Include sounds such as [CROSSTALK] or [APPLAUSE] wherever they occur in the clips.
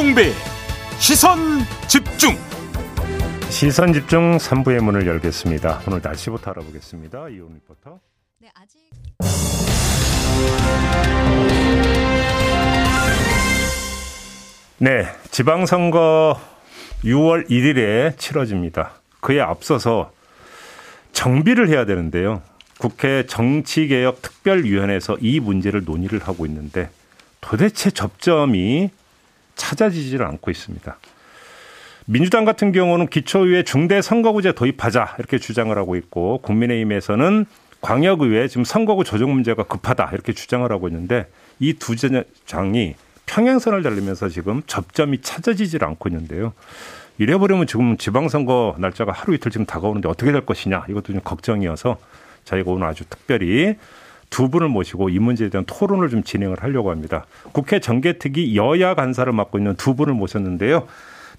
김종배 시선 집중 시선 집중 3부의 문을 열겠습니다. 오늘 날씨부터 알아보겠습니다. 이온 리포터. 네, 아직 네, 지방선거 6월 1일에 치러집니다. 그에 앞서서 정비를 해야 되는데요. 국회 정치개혁 특별위원회에서 이 문제를 논의를 하고 있는데 도대체 접점이 찾아지지를 않고 있습니다. 민주당 같은 경우는 기초의회 중대 선거구제 도입하자 이렇게 주장을 하고 있고 국민의힘에서는 광역의회 지금 선거구 조정 문제가 급하다 이렇게 주장을 하고 있는데 이두 장이 평행선을 달리면서 지금 접점이 찾아지질 않고 있는데요. 이래버리면 지금 지방선거 날짜가 하루 이틀 지금 다가오는데 어떻게 될 것이냐 이것도 좀 걱정이어서 저희가 오늘 아주 특별히 두 분을 모시고 이 문제에 대한 토론을 좀 진행을 하려고 합니다. 국회 정개특위 여야 간사를 맡고 있는 두 분을 모셨는데요.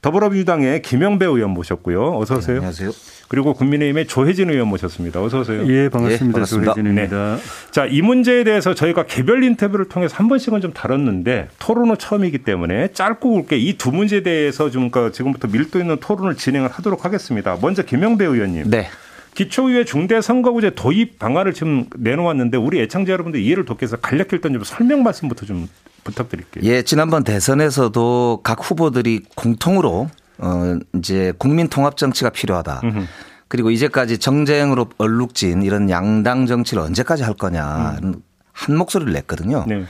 더불어민주당의 김영배 의원 모셨고요. 어서 오세요. 네, 안녕하세요. 그리고 국민의힘의 조혜진 의원 모셨습니다. 어서 오세요. 예, 반갑습니다. 예, 반갑습니다. 조혜진입니다. 네. 자, 이 문제에 대해서 저희가 개별 인터뷰를 통해서 한 번씩은 좀 다뤘는데 토론은 처음이기 때문에 짧고 굵게 이 두 문제에 대해서 좀 그러니까 지금부터 밀도 있는 토론을 진행을 하도록 하겠습니다. 먼저 김영배 의원님. 네. 기초의회 중대선거구제 도입 방안을 지금 내놓았는데 우리 애청자 여러분들 이해를 돕기 위해서 간략히 일단 좀 설명 말씀부터 좀 부탁드릴게요. 예, 지난번 대선에서도 각 후보들이 공통으로 어 이제 국민 통합 정치가 필요하다. 음흠. 그리고 이제까지 정쟁으로 얼룩진 이런 양당 정치를 언제까지 할 거냐 음. 한 목소리를 냈거든요. 네.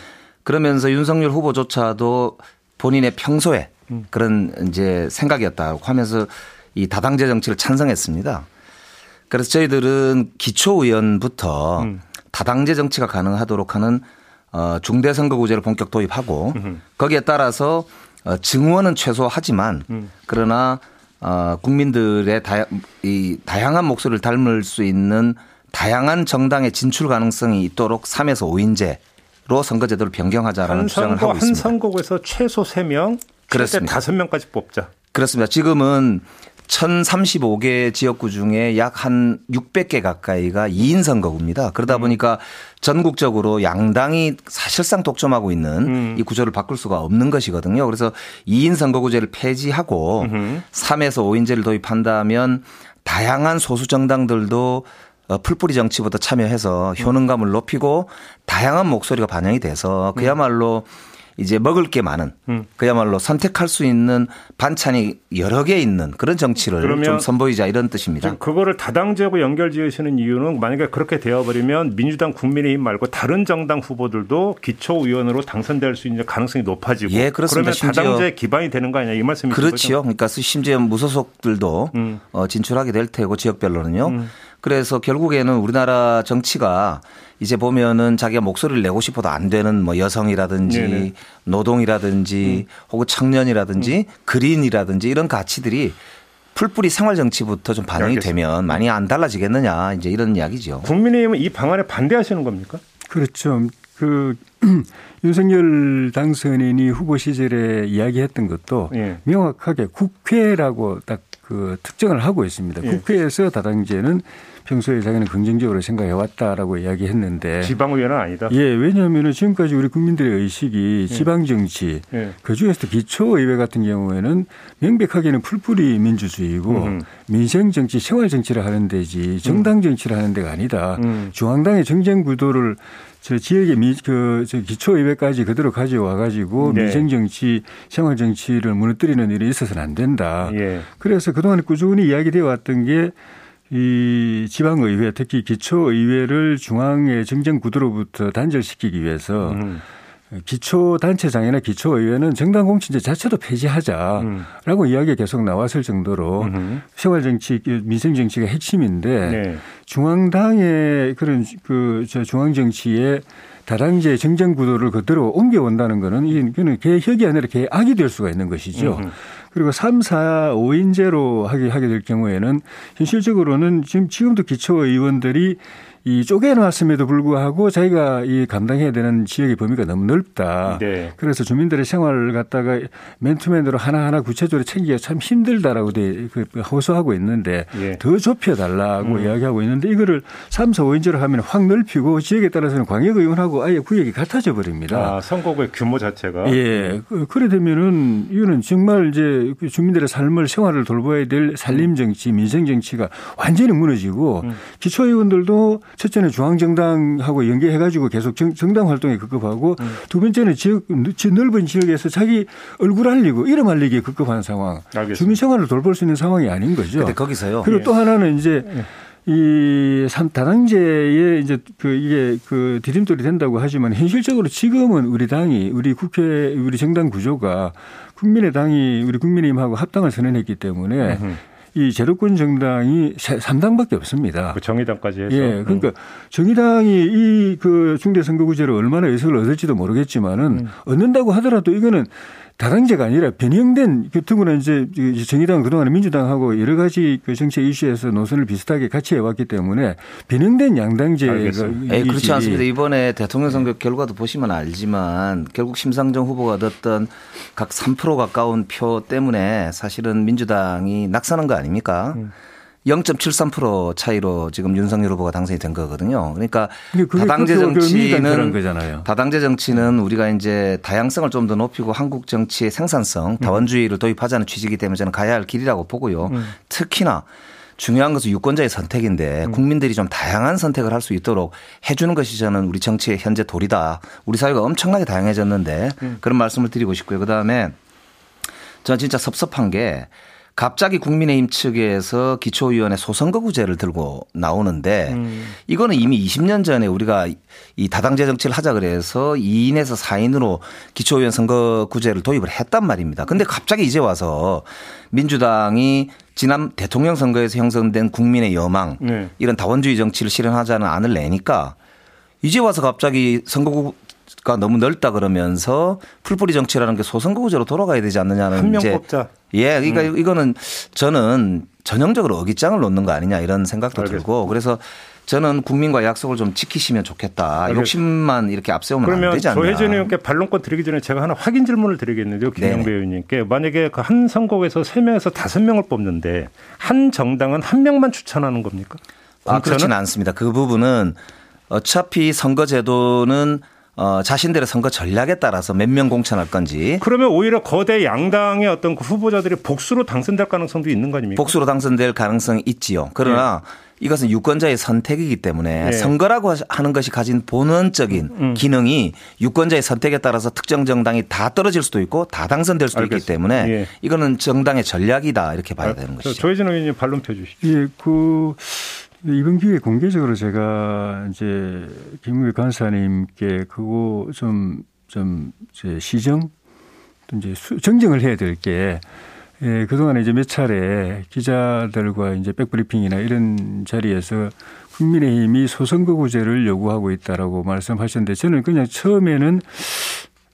그러면서 윤석열 후보조차도 본인의 평소에 음. 그런 이제 생각이었다고 하면서 이 다당제 정치를 찬성했습니다. 그래서 저희들은 기초의원부터 음. 다당제 정치가 가능하도록 하는 어 중대선거구제를 본격 도입하고 음. 거기에 따라서 어 증원은 최소하지만 음. 그러나 어 국민들의 다, 이 다양한 목소리를 닮을 수 있는 다양한 정당의 진출 가능성이 있도록 3에서 5인제로 선거제도를 변경하자라는 주장을 하고 있습니다. 한 선거구에서 최소 3명, 그렇습니다. 5명까지 뽑자. 그렇습니다. 지금은 1035개 지역구 중에 약 한 600개 가까이가 2인 선거구입니다. 그러다 음. 보니까 전국적으로 양당이 사실상 독점하고 있는 음. 이 구조를 바꿀 수가 없는 것이거든요. 그래서 2인 선거구제를 폐지하고 음 3에서 5인제를 도입한다면 다양한 소수 정당들도 어, 풀뿌리 정치부터 참여해서 효능감을 높이고 다양한 목소리가 반영이 돼서 그야말로 음. 이제 먹을 게 많은 음. 그야말로 선택할 수 있는 반찬이 여러 개 있는 그런 정치를 좀 선보이자 이런 뜻입니다. 그거를 다당제하고 연결 지으시는 이유는 만약에 그렇게 되어버리면 민주당 국민의힘 말고 다른 정당 후보들도 기초의원으로 당선될 수 있는 가능성이 높아지고 예, 그렇습니다. 그러면 다당제 기반이 되는 거 아니냐 이 말씀이시죠? 그렇죠. 그러니까 심지어 무소속들도 음. 어, 진출하게 될 테고 지역별로는요. 음. 그래서 결국에는 우리나라 정치가 이제 보면은 자기가 목소리를 내고 싶어도 안 되는 뭐 여성이라든지 네네. 노동이라든지 음. 혹은 청년이라든지 음. 그린이라든지 이런 가치들이 풀뿌리 생활 정치부터 좀 반영이 알겠습니다. 되면 많이 안 달라지겠느냐 이제 이런 이야기죠. 국민의힘은 이 방안에 반대하시는 겁니까? 그렇죠. 그 [CLEARS THROAT] 윤석열 당선인이 후보 시절에 이야기했던 것도 예. 명확하게 국회라고 딱 그 특정을 하고 있습니다. 예. 국회에서 다당제는 평소에 자기는 긍정적으로 생각해 왔다라고 이야기했는데 지방의회는 아니다. 예, 왜냐하면 지금까지 우리 국민들의 의식이 예. 지방 정치 예. 그 중에서도 기초의회 같은 경우에는 명백하게는 풀뿌리 민주주의고 음. 민생 정치, 생활 정치를 하는 데지 정당 정치를 하는 데가 아니다. 음. 중앙당의 정쟁 구도를 저 지역의 미, 그, 저 기초의회까지 그대로 가져와 가지고 네. 민생 정치, 생활 정치를 무너뜨리는 일이 있어서는 안 된다. 예. 그래서 그동안 꾸준히 이야기되어 왔던 게 이 지방의회 특히 기초의회를 중앙의 정쟁 구도로부터 단절시키기 위해서 음. 기초단체장이나 기초의회는 정당 공천제 자체도 폐지하자라고 음. 이야기가 계속 나왔을 정도로 음. 생활정치, 민생정치가 핵심인데 네. 중앙당의 그런 그 중앙정치에 다당제 정쟁 구도를 그대로 옮겨온다는 거는 이거는 개혁이 아니라 개악이 될 수가 있는 것이죠. 음. 그리고 3, 4, 5인제로 하게 하게 될 경우에는 현실적으로는 지금 지금도 기초의원들이 이 쪼개놨음에도 불구하고 자기가 이 감당해야 되는 지역의 범위가 너무 넓다. 네. 그래서 주민들의 생활을 갖다가 맨투맨으로 하나하나 구체적으로 챙기기가 참 힘들다라고 그 호소하고 있는데 예. 더 좁혀달라고 음. 이야기하고 있는데 이거를 3, 4, 5인제로 하면 확 넓히고 지역에 따라서는 광역의원하고 아예 구역이 같아져 버립니다. 아, 선거구의 규모 자체가. 예. 그, 그래 되면은 이거는 정말 이제 그 주민들의 삶을 생활을 돌봐야 될 산림 정치, 민생 정치가 완전히 무너지고 음. 기초의원들도 첫째는 중앙정당하고 연계해가지고 계속 정, 당 활동에 급급하고 음. 두 번째는 지역 넓은 지역에서 자기 얼굴 알리고 이름 알리기에 급급한 상황. 알겠습니다. 주민 생활을 돌볼 수 있는 상황이 아닌 거죠. 근데 거기서요. 그리고 예. 또 하나는 이제 예. 이 다당제에 이제 그 이게 그 디딤돌이 된다고 하지만 현실적으로 지금은 우리 당이 우리 국회 우리 정당 구조가 국민의 당이 우리 국민의힘하고 합당을 선언했기 때문에 이 제도권 정당이 3당밖에 없습니다. 그 정의당까지 해서. 예. 그러니까 음. 정의당이 이 그 중대선거구제로 얼마나 의석을 얻을지도 모르겠지만은 음. 얻는다고 하더라도 이거는 다당제가 아니라 변형된 그 더구나 이제 정의당 그동안 민주당하고 여러 가지 그 정책 이슈에서 노선을 비슷하게 같이 해왔기 때문에 변형된 양당제가 에 그렇지 않습니다. 이번에 대통령 선거 결과도 보시면 알지만 결국 심상정 후보가 얻었던 각 3% 가까운 표 때문에 사실은 민주당이 낙선한 거 아닙니까? 음. 0.73% 차이로 지금 윤석열 후보가 당선이 된 거거든요. 그러니까 다당제 정치는 다당제 정치는 우리가 이제 다양성을 좀 더 높이고 한국 정치의 생산성, 다원주의를 도입하자는 취지이기 때문에 저는 가야 할 길이라고 보고요. 음. 특히나 중요한 것은 유권자의 선택인데 음. 국민들이 좀 다양한 선택을 할 수 있도록 해주는 것이 저는 우리 정치의 현재 도리다. 우리 사회가 엄청나게 다양해졌는데 음. 그런 말씀을 드리고 싶고요. 그 다음에 저는 진짜 섭섭한 게 갑자기 국민의힘 측에서 기초위원회 소선거구제를 들고 나오는데 음. 이거는 이미 20년 전에 우리가 이 다당제 정치를 하자 그래서 2인에서 4인으로 기초위원 선거구제를 도입을 했단 말입니다. 근데 갑자기 이제 와서 민주당이 지난 대통령 선거에서 형성된 국민의 여망 네. 이런 다원주의 정치를 실현하자는 안을 내니까 이제 와서 갑자기 선거구 가 너무 넓다 그러면서 풀뿌리 정치라는 게 소선거구제로 돌아가야 되지 않느냐는 한명 뽑자. 예, 그러니까 음. 이거는 저는 전형적으로 어깃장을 놓는 거 아니냐 이런 생각도 알겠습니다. 들고 그래서 저는 국민과 약속을 좀 지키시면 좋겠다. 알겠습니다. 욕심만 이렇게 앞세우면 안 되지 않냐. 조혜진 의원께 반론권 드리기 전에 제가 하나 확인 질문을 드리겠는데요. 김영배 의원님께 만약에 그 한 선거에서 3명에서 5명을 뽑는데 한 정당은 한 명만 추천하는 겁니까? 아, 그렇지는 않습니다. 그 부분은 어차피 선거제도는 어, 자신들의 선거 전략에 따라서 몇 명 공천할 건지. 그러면 오히려 거대 양당의 어떤 그 후보자들이 복수로 당선될 가능성도 있는 거 아닙니까? 복수로 당선될 가능성이 있지요. 그러나 네. 이것은 유권자의 선택이기 때문에 네. 선거라고 하는 것이 가진 본원적인 음. 음. 기능이 유권자의 선택에 따라서 특정 정당이 다 떨어질 수도 있고 다 당선될 수도 알겠습니다. 있기 때문에 예. 이거는 정당의 전략이다 이렇게 봐야 아, 되는 것이죠. 조혜진 의원님 반론 펴주시죠. 예, 그 이번 기회에 공개적으로 제가 이제 김우일 간사님께 그거 좀, 좀, 제 시정, 또 이제 정정을 해야 될 게, 예, 그동안에 이제 몇 차례 기자들과 이제 백브리핑이나 이런 자리에서 국민의힘이 소선거구제를 요구하고 있다라고 말씀하셨는데 저는 그냥 처음에는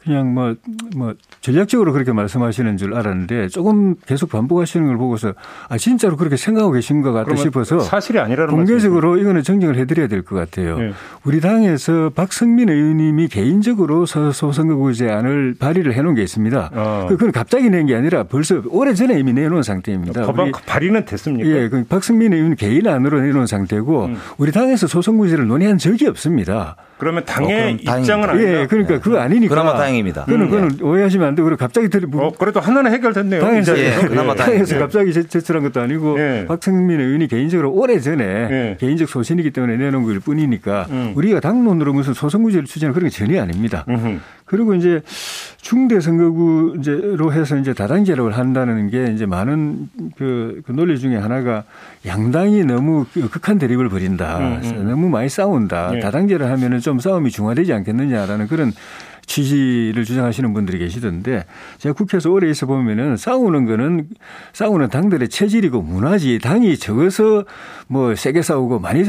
그냥 뭐, 뭐, 전략적으로 그렇게 말씀하시는 줄 알았는데 조금 계속 반복하시는 걸 보고서 아, 진짜로 그렇게 생각하고 계신 것 같다 싶어서 사실이 아니라는 공개적으로. 이거는 정정을 해드려야 될 것 같아요. 네. 우리 당에서 박성민 의원님이 개인적으로 소선거구제안을 발의를 해놓은 게 있습니다. 어. 그건 갑자기 낸 게 아니라 벌써 오래 전에 이미 내놓은 상태입니다. 법안 발의는 됐습니까? 예, 그 박성민 의원 개인 안으로 내놓은 상태고 음. 우리 당에서 소선거구제를 논의한 적이 없습니다. 그러면 당의 어, 입장은 아니다. 예, 그러니까 네. 그거 아니니까. 그나마 다행 입니다. 그거는, 음, 그거는 예. 오해하시면 안 되고 갑자기 들이 뭐 어, 그래도 하나는 해결됐네요. 당에서, 예, 그나마 당에서 예. 갑자기 제출한 것도 아니고 예. 박승민 의원이 개인적으로 오래 전에 예. 개인적 소신이기 때문에 내놓은 걸 뿐이니까 음. 우리가 당론으로 무슨 소송구제를 추진하는 그런 게 전혀 아닙니다. 음흠. 그리고 이제 중대 선거구제로 해서 이제 다당제를 한다는 게 이제 많은 그, 그 논리 중에 하나가 양당이 너무 그 극한 대립을 벌인다. 음, 음. 너무 많이 싸운다. 네. 다당제를 하면은 좀 싸움이 중화되지 않겠느냐라는 그런 취지를 주장하시는 분들이 계시던데 제가 국회에서 오래 있어 보면은 싸우는 거는 싸우는 당들의 체질이고 문화지 당이 적어서 뭐 세게 싸우고 많이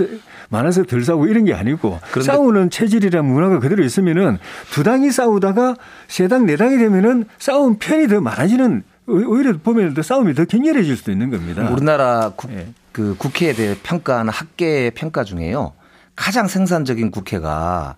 많아서 덜 싸우고 이런 게 아니고 싸우는 체질이란 문화가 그대로 있으면은 두 당이 싸우다가 세 당, 네 당이 되면은 싸움 편이 더 많아지는 오히려 보면 더 싸움이 더 격렬해질 수도 있는 겁니다. 우리나라 국, 네. 그 국회에 대해 평가하는 학계의 평가 중에요. 가장 생산적인 국회가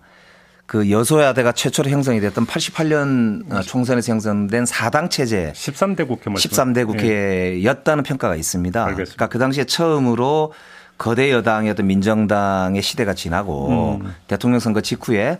그 여소야대가 최초로 형성이 됐던 88년 어, 총선에서 형성된 4당 체제 13대 국회 13대 국회였다는 네. 평가가 있습니다. 알겠습니다. 그러니까 그 당시에 처음으로 거대 여당이었던 민정당의 시대가 지나고 음. 대통령 선거 직후에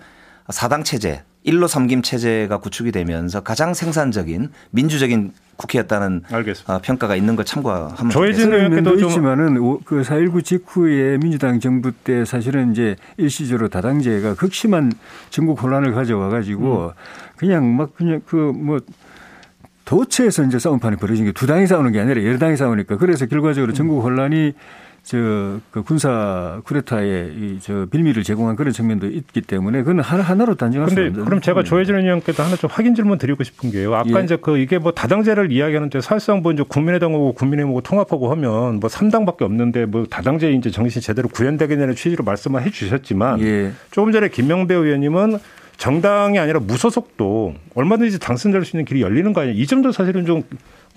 사당 체제, 일로 섬김 체제가 구축이 되면서 가장 생산적인 민주적인 국회였다는 알겠습니다. 어, 평가가 있는 걸 참고하면 조혜진 의원께도 좀 있지만은 그 4.19 직후에 민주당 정부 때 사실은 이제 일시적으로 다당제가 극심한 전국 혼란을 가져와 가지고 음. 그냥 막 그냥 그뭐 도처에서 이제 싸움판이 벌어진 게 두 당이 싸우는 게 아니라 여러 당이 싸우니까 그래서 결과적으로 전국 혼란이 저그 군사 쿠데타의 이저 빌미를 제공한 그런 측면도 있기 때문에 그건 하나 하나로 단정할 수 없는. 그럼 제가 조혜진 의원께도 하나 좀 확인 질문 드리고 싶은 게요. 아까 예. 이제 그 이게 뭐 다당제를 이야기하는데 사실상 뭐 이제 국민의당하고 국민의힘하고 통합하고 하면 뭐 3당밖에 없는데 뭐 다당제 이제 정신 제대로 구현되겠냐는 취지로 말씀을 해주셨지만 예. 조금 전에 김명배 의원님은 정당이 아니라 무소속도 얼마든지 당선될 수 있는 길이 열리는 거 아니에요. 이 점도 사실은 좀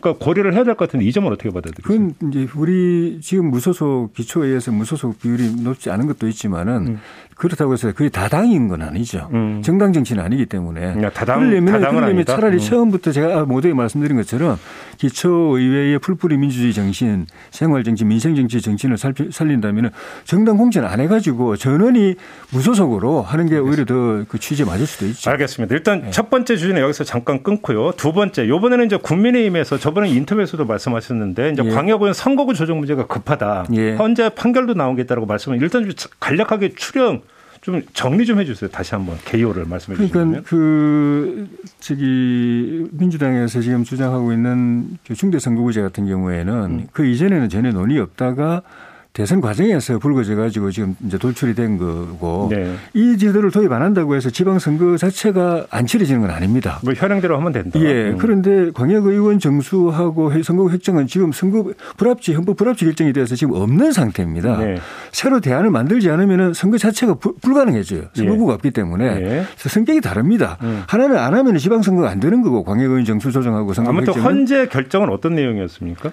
그러니까 고려를 해야 될 것 같은데 이 점은 어떻게 받아들이세요? 그건 이제 우리 지금 무소속 기초에 의해서 무소속 비율이 높지 않은 것도 있지만은 음. 그렇다고 해서 그게 다당인 건 아니죠. 음. 정당 정치는 아니기 때문에. 다당, 그러려면, 그러려면 차라리 음. 처음부터 제가 모두에 말씀드린 것처럼 기초의회의 풀뿌리 민주주의 정신, 생활정치, 민생정치 정신을 살린다면 정당 공천 안 해가지고 전원이 무소속으로 하는 게 오히려 더 그 취지에 맞을 수도 있죠. 알겠습니다. 일단 네. 첫 번째 주제는 여기서 잠깐 끊고요. 두 번째, 요번에는 이제 국민의힘에서 저번에 인터뷰에서도 말씀하셨는데 이제 예. 광역은 선거구 조정 문제가 급하다. 예. 현재 판결도 나온 게 있다고 말씀을 일단 좀 간략하게 추령 좀 정리 좀 해주세요. 다시 한번 개요를 말씀해 주시면. 그러니까 그 저기 민주당에서 지금 주장하고 있는 그 중대 선거구제 같은 경우에는 음. 그 이전에는 전혀 논의 없다가 대선 과정에서 불거져 가지고 지금 이제 돌출이 된 거고 네. 이 제도를 도입 안 한다고 해서 지방선거 자체가 안 치러지는 건 아닙니다. 뭐 현행대로 하면 된다. 예. 음. 그런데 광역의원 정수하고 선거구 획정은 지금 선거 불합치 헌법 불합치 결정이 되어서 지금 없는 상태입니다. 네. 새로 대안을 만들지 않으면 선거 자체가 불, 가능해져요 선거구가 예. 없기 때문에 네. 성격이 다릅니다. 음. 하나는 안 하면 지방선거가 안 되는 거고 광역의원 정수 조정하고 선거 아무튼 헌재 결정은 어떤 내용이었습니까?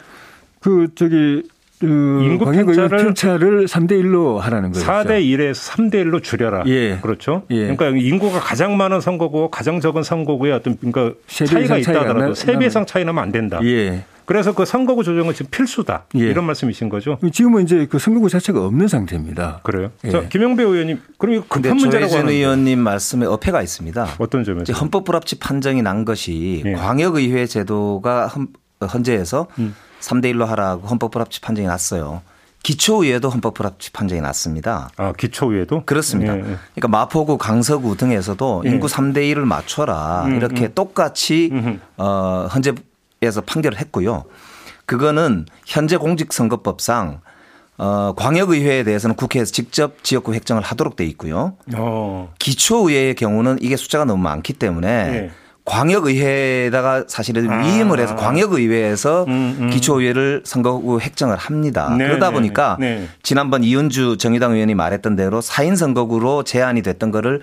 그 저기 그 인구 편차를, 편차를 3대 1로 하라는 거죠. 4대 1에서 3대 1로 줄여라. 예. 그렇죠. 예. 그러니까 인구가 가장 많은 선거고 가장 적은 선거구에 어떤 그러니까 차이가 있다 하더라도 3배 이상 차이 나면 안 된다. 예. 그래서 그 선거구 조정은 지금 필수다. 예. 이런 말씀이신 거죠? 지금은 이제 그 선거구 자체가 없는 상태입니다. 그래요? 예. 자, 김영배 의원님, 그럼 이거 급한 문제라고 하는 의원님 말씀에 어폐가 있습니다. 어떤 점에서? 헌법 불합치 판정이 난 것이 예. 광역의회 제도가 헌재에서 음. 3대 1로 하라고 헌법 불합치 판정이 났어요. 기초의회도 헌법 불합치 판정이 났습니다. 아, 기초의회도? 그렇습니다. 예, 예. 그러니까 마포구, 강서구 등에서도 예. 인구 3대 1을 맞춰라. 음, 이렇게 음. 똑같이 음. 어, 헌재에서 판결을 했고요. 그거는 현재 공직선거법상 어, 광역의회에 대해서는 국회에서 직접 지역구 획정을 하도록 돼 있고요. 어. 기초의회의 경우는 이게 숫자가 너무 많기 때문에 예. 광역의회에다가 사실은 아. 위임을 해서 광역의회에서 음, 음. 기초의회를 선거구 획정을 합니다. 네, 그러다 네, 보니까 네, 네. 지난번 이은주 정의당 의원이 말했던 대로 4인 선거구로 제한이 됐던 거를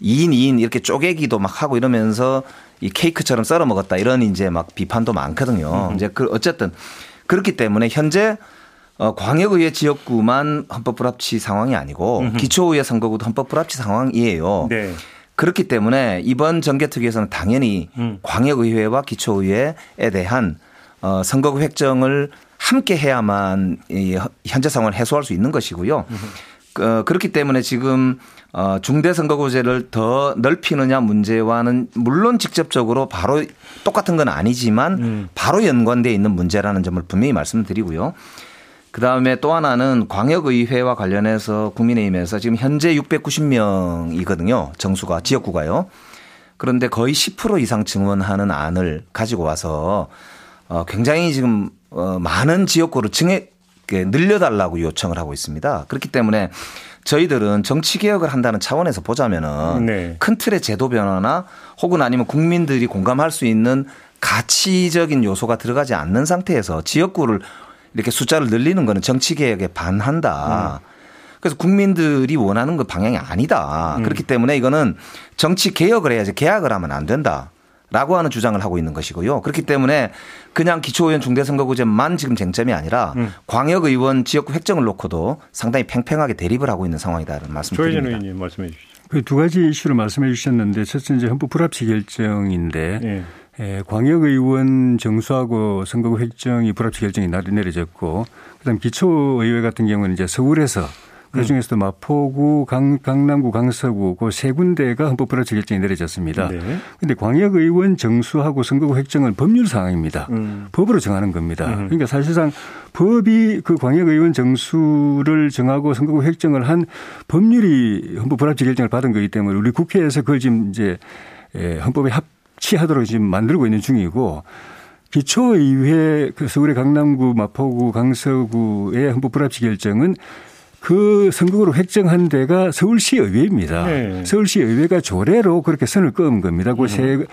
2인 2인 이렇게 쪼개기도 막 하고 이러면서 이 케이크처럼 썰어 먹었다 이런 이제 막 비판도 많거든요. 음. 이제 그 어쨌든 그렇기 때문에 현재 어, 광역의회 지역구만 헌법 불합치 상황이 아니고. 기초의회 선거구도 헌법 불합치 상황이에요. 네. 그렇기 때문에 이번 정개특위에서는 당연히 음. 광역의회와 기초의회에 대한 어, 선거구 획정을 함께 해야만 이 현재 상황을 해소할 수 있는 것이고요. 어, 그렇기 때문에 지금 어, 중대선거구제를 더 넓히느냐 문제와는 물론 직접적으로 바로 똑같은 건 아니지만 음. 바로 연관돼 있는 문제라는 점을 분명히 말씀드리고요. 그 다음에 또 하나는 광역의회와 관련해서 국민의힘에서 지금 현재 690명이거든요. 정수가, 지역구가요. 그런데 거의 10% 이상 증원하는 안을 가지고 와서 어 굉장히 지금 어 많은 지역구를 증액 늘려달라고 요청을 하고 있습니다. 그렇기 때문에 저희들은 정치 개혁을 한다는 차원에서 보자면은 네. 큰 틀의 제도 변화나 혹은 아니면 국민들이 공감할 수 있는 가치적인 요소가 들어가지 않는 상태에서 지역구를 이렇게 숫자를 늘리는 거는 정치 개혁에 반한다. 음. 그래서 국민들이 원하는 그 방향이 아니다. 음. 그렇기 때문에 이거는 정치 개혁을 해야지 계약을 하면 안 된다. 라고 하는 주장을 하고 있는 것이고요. 그렇기 때문에 그냥 기초의원 중대선거구제만 지금 쟁점이 아니라 음. 광역의원 지역구 획정을 놓고도 상당히 팽팽하게 대립을 하고 있는 상황이다라는 말씀드립니다. 조혜진 의원님 말씀해 주시죠. 그 두 가지 이슈를 말씀해 주셨는데 첫째 이제 헌법 불합치 결정인데 네. 예, 광역의원 정수하고 선거구 획정이 불합치 결정이 내려졌고 그다음 기초의회 같은 경우는 이제 서울에서 그 중에서도 마포구, 강, 강남구, 강서구 그 세 군데가 헌법 불합치 결정이 내려졌습니다. 그런데 네. 광역의원 정수하고 선거구 획정은 법률 사항입니다. 음. 법으로 정하는 겁니다. 음. 그러니까 사실상 법이 그 광역의원 정수를 정하고 선거구 획정을 한 법률이 헌법 불합치 결정을 받은 거기 때문에 우리 국회에서 그걸 지금 이제 예, 헌법에 합 치하도록 지금 만들고 있는 중이고 기초의회 그 서울의 강남구, 마포구, 강서구의 헌법 불합치 결정은 그 선거구로 획정한 데가 서울시 의회입니다. 네. 서울시 의회가 조례로 그렇게 선을 그은 겁니다. 그세 음.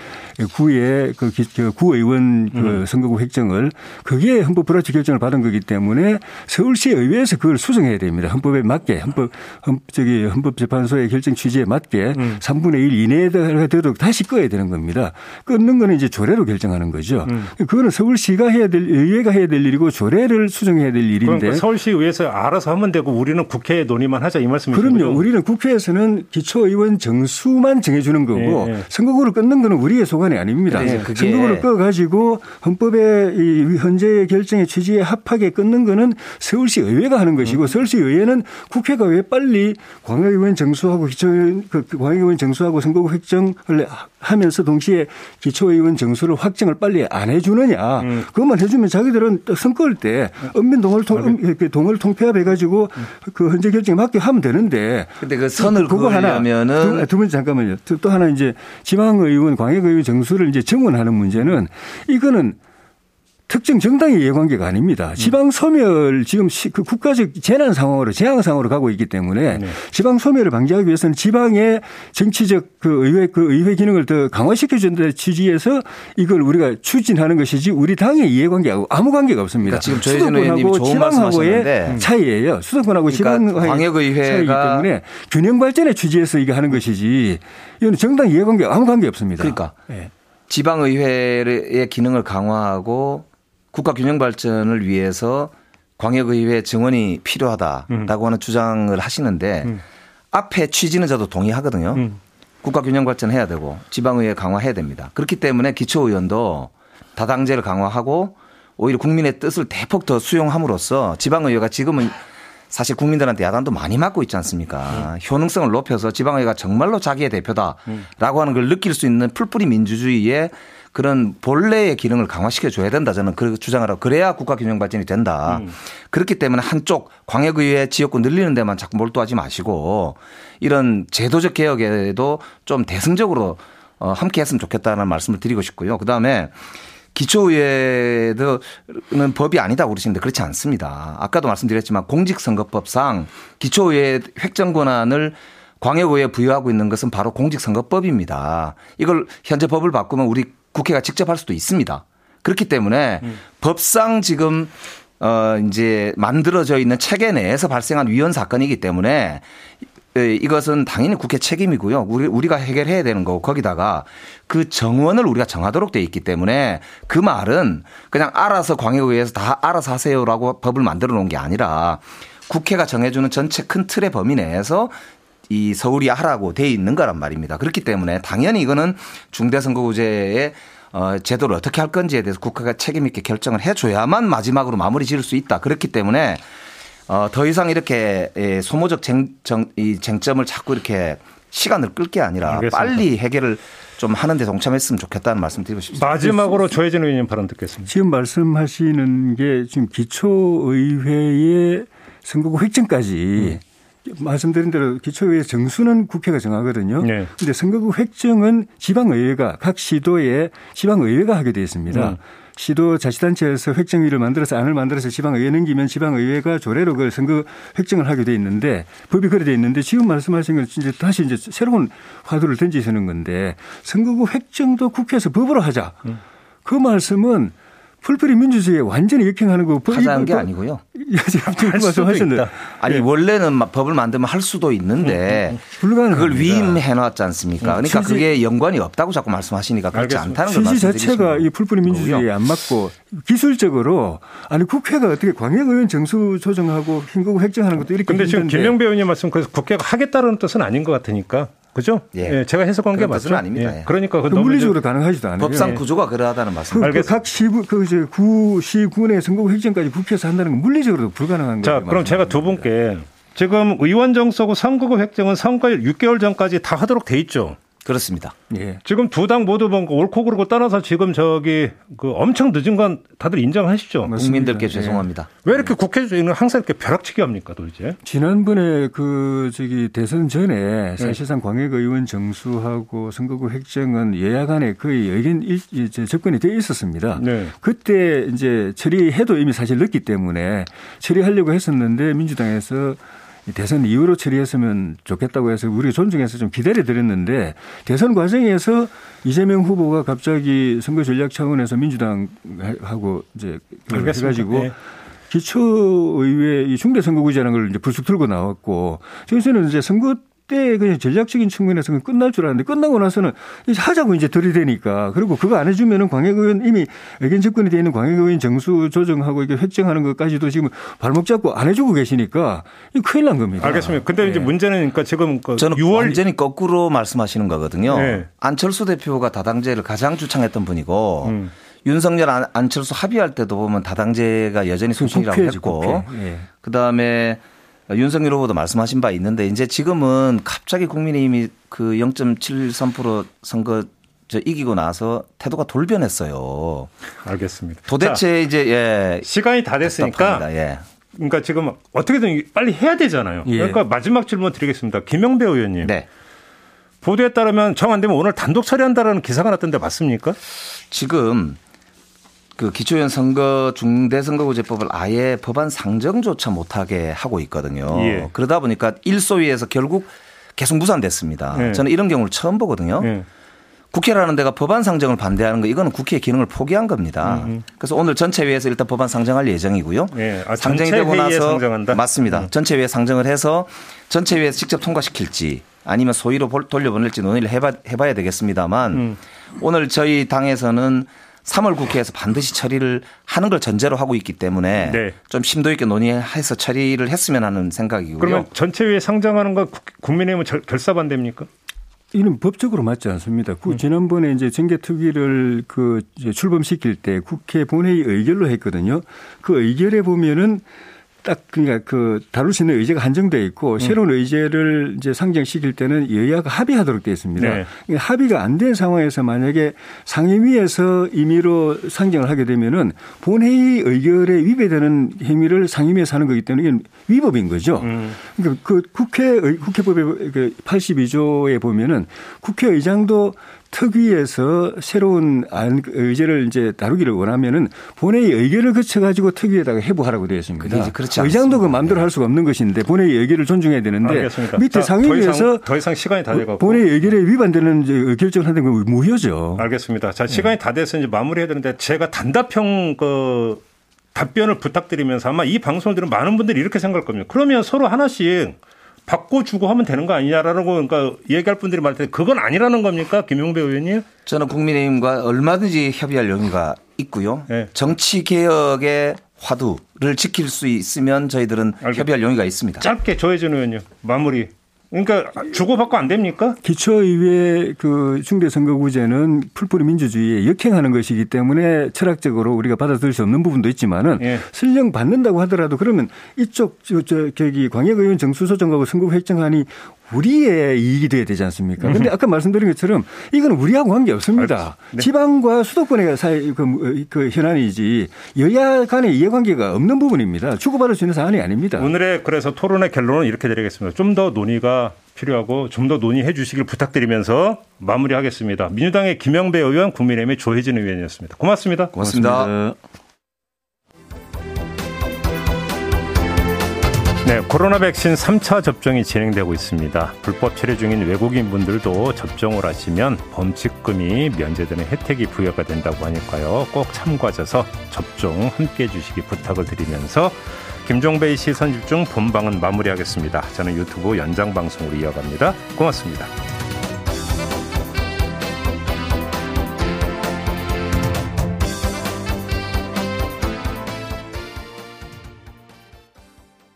구의 그, 그 구의원 그 음. 선거구 획정을 그게 헌법 불합치 결정을 받은 거기 때문에 서울시 의회에서 그걸 수정해야 됩니다. 헌법에 맞게 헌법 헌 저기 헌법재판소의 결정 취지에 맞게 음. 3분의 1 이내에 되도록 다시 꺼야 되는 겁니다. 끊는 거는 이제 조례로 결정하는 거죠. 음. 그거는 서울시가 해야 될 의회가 해야 될 일이고 조례를 수정해야 될 일인데 그러니까 서울시 의회에서 알아서 하면 되고 우리는 우리는 국회에 논의만 하자 이 말씀이시죠? 그럼요. 우리는 국회에서는 기초의원 정수만 정해주는 거고 네. 선거구를 끊는 거는 우리의 소관이 아닙니다. 네, 선거구를 꺼가지고 헌법의 이 현재 결정의 취지에 합하게 끊는 거는 서울시 의회가 하는 것이고 음. 서울시 의회는 국회가 왜 빨리 광역의원 정수하고 기초의원 그 광역의원 정수하고 선거구 획정을 하면서 동시에 기초의원 정수를 확정을 빨리 안 해주느냐. 음. 그것만 해주면 자기들은 선거할 때 은민 동을 통, 음, 동을 통폐합해가지고 그 현재 결정에 맞게 하면 되는데. 근데 그 선을 그거 하나면은 두, 두 번째 잠깐만요. 또, 또 하나 이제 지방의원 광역의원 정수를 이제 증원하는 문제는 이거는 특정 정당의 이해관계가 아닙니다. 음. 지방 소멸 지금 그 국가적 재난 상황으로 재앙 상황으로 가고 있기 때문에 네. 지방 소멸을 방지하기 위해서는 지방의 정치적 그 의회 그 의회 기능을 더 강화시켜 준다 취지에서 이걸 우리가 추진하는 것이지 우리 당의 이해관계하고 아무 관계가 없습니다. 그러니까 지금 수도권하고 지방하고의 차이예요. 수도권하고 그러니까 지방의 광역의회가 차이기 때문에 균형 발전의 취지에서 이게 하는 것이지 이건 정당 이해관계 아무 관계 없습니다. 그러니까 네. 지방의회의 기능을 강화하고 국가 균형 발전을 위해서 광역의회 증원이 필요하다라고 음. 하는 주장을 하시는데 음. 앞에 취지는 저도 동의하거든요. 음. 국가 균형 발전해야 되고 지방의회 강화해야 됩니다. 그렇기 때문에 기초의원도 다당제를 강화하고 오히려 국민의 뜻을 대폭 더 수용함으로써 지방의회가 지금은 사실 국민들한테 야단도 많이 맞고 있지 않습니까? 음. 효능성을 높여서 지방의회가 정말로 자기의 대표다라고 음. 하는 걸 느낄 수 있는 풀뿌리 민주주의의 그런 본래의 기능을 강화시켜 줘야 된다 저는 그 주장을 하고 그래야 국가 균형 발전이 된다. 음. 그렇기 때문에 한쪽 광역의회 지역구 늘리는 데만 자꾸 몰두하지 마시고 이런 제도적 개혁에도 좀 대승적으로 어, 함께 했으면 좋겠다는 말씀을 드리고 싶고요. 그 다음에 기초의회는 법이 아니다 그러시는데 그렇지 않습니다. 아까도 말씀드렸지만 공직선거법상 기초의회 획정 권한을 광역의회에 부여하고 있는 것은 바로 공직선거법입니다. 이걸 현재 법을 바꾸면 우리 국회가 직접 할 수도 있습니다. 그렇기 때문에 음. 법상 지금 어 이제 만들어져 있는 체계 내에서 발생한 위헌 사건이기 때문에 이것은 당연히 국회 책임이고요. 우리 우리가 해결해야 되는 거고 거기다가 그 정원을 우리가 정하도록 돼 있기 때문에 그 말은 그냥 알아서 광역의회에서 다 알아서 하세요라고 법을 만들어 놓은 게 아니라 국회가 정해주는 전체 큰 틀의 범위 내에서 이 서울이 하라고 돼 있는 거란 말입니다. 그렇기 때문에 당연히 이거는 중대선거구제의 어, 제도를 어떻게 할 건지에 대해서 국가가 책임 있게 결정을 해줘야만 마지막으로 마무리 지을 수 있다. 그렇기 때문에 어, 더 이상 이렇게 예, 소모적 쟁, 정, 이 쟁점을 자꾸 이렇게 시간을 끌 게 아니라 알겠습니다. 빨리 해결을 좀 하는데 동참했으면 좋겠다는 말씀 드리고 싶습니다. 마지막으로 조혜진 의원님 발언 듣겠습니다. 지금 말씀하시는 게 지금 기초의회의 선거구 획정까지 음. 말씀드린 대로 기초의회 정수는 국회가 정하거든요. 그런데 네. 선거구 획정은 지방의회가 각 시도에 지방의회가 하게 되어 있습니다. 음. 시도 자치단체에서 획정위를 만들어서 안을 만들어서 지방의회 넘기면 지방의회가 조례로 그 선거 획정을 하게 돼 있는데 법이 그래 돼 있는데 지금 말씀하신 건 이제 다시 이제 새로운 화두를 던지시는 건데 선거구 획정도 국회에서 법으로 하자. 음. 그 말씀은 풀뿌리 민주주의에 완전히 역행하는 거. 하자는 게 아니고요. [LAUGHS] 지금 말씀하셨는데. 아니 네. 원래는 법을 만들면 할 수도 있는데 음, 음, 음. 불가능 그걸 위임해 놨지 않습니까? 그러니까 취지, 그게 연관이 없다고 자꾸 말씀하시니까 그렇지 알겠습니다. 않다는 걸 취지 자체가 이 풀뿌리 민주주의에 안 맞고 기술적으로 아니 국회가 어떻게 광역의원 정수 조정하고 힘고 획정하는 것도 이렇게. 근데 지금 김영배 의원님 말씀 그래서 국회가 하겠다는 뜻은 아닌 것 같으니까 그죠? 예. 예. 제가 해석한 게 맞죠? 아닙니다. 예. 그러니까 그 물리적으로 가능하지도 않아요. 법상 예. 구조가 그러하다는 말씀. 그, 각 시구 그 이제 구 시군의 선거구 획정까지 국회에서 한다는 건 물리적으로도 불가능한 거예요. 자, 그럼 제가 두 분께 지금 의원 정서고 선거구 획정은 선거일 6개월 전까지 다 하도록 돼 있죠. 그렇습니다. 예. 지금 두 당 모두 뭐 옳고 그르고 떠나서 지금 저기 그 엄청 늦은 건 다들 인정하시죠. 맞습니다. 국민들께 예. 죄송합니다. 왜 이렇게 국회에서는 항상 이렇게 벼락치기 합니까, 도대체? 지난번에 그 저기 대선 전에 네. 사실상 네. 광역 의원 정수하고 선거구 획정은 간에 거의 의견 일, 접근이 돼 있었습니다. 네. 그때 이제 처리해도 이미 사실 늦기 때문에 처리하려고 했었는데 민주당에서 대선 이후로 처리했으면 좋겠다고 해서 우리가 존중해서 좀 기다려 드렸는데 대선 과정에서 이재명 후보가 갑자기 선거 전략 차원에서 민주당하고 이제 해가지고 네. 기초의회 이 중대선거구제라는 걸 이제 불쑥 들고 나왔고 저기서는 이제 선거 때 그냥 전략적인 측면에서는 끝날 줄 알았는데 끝나고 나서는 이제 하자고 이제 들이대니까 그리고 그거 안 해주면은 광역의원 이미 의견 접근이 돼 있는 광역의원 정수 조정하고 이게 획정하는 것까지도 지금 발목 잡고 안 해주고 계시니까 이 큰일 난 겁니다. 알겠습니다. 근데 네. 이제 문제는 그러니까 지금 그 저는 6월 완전히 거꾸로 말씀하시는 거거든요. 네. 안철수 대표가 다당제를 가장 주창했던 분이고 음. 윤석열 안철수 합의할 때도 보면 다당제가 여전히 소신이라고 했고 네. 그다음에 윤석열 후보도 말씀하신 바 있는데 이제 지금은 갑자기 국민의힘이 그 0.73% 선거 저 이기고 나서 태도가 돌변했어요. 알겠습니다. 도대체 자, 이제 예 시간이 다 됐으니까 예. 그러니까 지금 어떻게든 빨리 해야 되잖아요. 예. 그러니까 마지막 질문 드리겠습니다. 김영배 의원님. 네. 보도에 따르면 정 안 되면 오늘 단독 처리한다라는 기사가 났던데 맞습니까? 지금 그 기초연 선거 중대선거구제법을 아예 법안 상정조차 못하게 하고 있거든요. 예. 그러다 보니까 일소위에서 결국 계속 무산됐습니다. 예. 저는 이런 경우를 처음 보거든요. 예. 국회라는 데가 법안 상정을 반대하는 거 이거는 국회의 기능을 포기한 겁니다. 음흠. 그래서 오늘 전체 회에서 일단 법안 상정할 예정이고요. 예. 아, 상정이 되고 나서 상정한다? 맞습니다. 음. 전체 회에 상정을 해서 전체 회에서 직접 통과시킬지 아니면 소위로 돌려보낼지 논의를 해봐, 해봐야 되겠습니다만 음. 오늘 저희 당에서는 3월 국회에서 반드시 처리를 하는 걸 전제로 하고 있기 때문에 네. 좀 심도 있게 논의해서 처리를 했으면 하는 생각이고요. 그러면 전체회의 상정하는 거 국민의힘은 결사 반대입니까? 이는 법적으로 맞지 않습니다. 그 지난번에 이제 정계특위를 그 출범시킬 때 국회 본회의 의결로 했거든요. 그 의결에 보면은 딱 그러니까 그 다룰 수 있는 의제가 한정돼 있고 음. 새로운 의제를 이제 상정시킬 때는 여야가 합의하도록 되어 있습니다. 네. 그러니까 합의가 안 된 상황에서 만약에 상임위에서 임의로 상정을 하게 되면은 본회의 의결에 위배되는 행위를 상임위에서 하는 거기 때문에 이게 위법인 거죠. 음. 그러니까 그 국회 국회법의 그 82조에 보면은 국회의장도 특위에서 새로운 의제를 이제 다루기를 원하면은 본회의 의결을 거쳐 가지고 특위에다가 해부하라고 되어 있습니다. 그렇지 의장도 그 마음대로 할 수가 없는 것인데 본회의 의결을 존중해야 되는데 알겠습니다. 밑에 상임위에서 더 이상, 더 이상 시간이 다 돼가고 본회의 의결에 위반되는 결정을 하는 건 무효죠. 알겠습니다. 자 시간이 다 돼서 이제 마무리해야 되는데 제가 단답형 그 답변을 부탁드리면서 아마 이 방송을 들은 많은 분들이 이렇게 생각할 겁니다. 그러면 서로 하나씩 바꿔주고 하면 되는 거 아니냐라는 거 그러니까 얘기할 분들이 많을 텐데 그건 아니라는 겁니까 김용배 의원님? 저는 국민의힘과 얼마든지 협의할 용의가 있고요. 네. 정치 개혁의 화두를 지킬 수 있으면 저희들은 알겠습니다. 협의할 용의가 있습니다. 짧게 조혜진 의원님 마무리. 그러니까 주고받고 안 됩니까? 기초의회 그 중대선거구제는 풀뿌리 민주주의에 역행하는 것이기 때문에 철학적으로 우리가 받아들일 수 없는 부분도 있지만은 예. 설령 받는다고 하더라도 그러면 이쪽 저, 저 저기 광역의원 정수소정하고 선거구 획정안이 우리의 이익이 돼야 되지 않습니까? 그런데 아까 말씀드린 것처럼 이건 우리하고 관계 없습니다. 네. 지방과 수도권의 사이 그, 그 현안이지 여야 간의 이해관계가 없는 부분입니다. 주고받을 수 있는 사안이 아닙니다. 오늘의 그래서 토론의 결론은 이렇게 드리겠습니다. 좀 더 논의가 필요하고 좀 더 논의해 주시길 부탁드리면서 마무리하겠습니다. 민주당의 김영배 의원, 국민의힘의 조혜진 의원이었습니다. 고맙습니다. 고맙습니다. 고맙습니다. 네, 코로나 백신 3차 접종이 진행되고 있습니다. 불법 체류 중인 외국인 분들도 접종을 하시면 범칙금이 면제되는 혜택이 부여가 된다고 하니까요. 꼭 참고하셔서 접종 함께 해주시기 부탁을 드리면서 김종배의 시선 집중 본방은 마무리하겠습니다. 저는 유튜브 연장 방송으로 이어갑니다. 고맙습니다.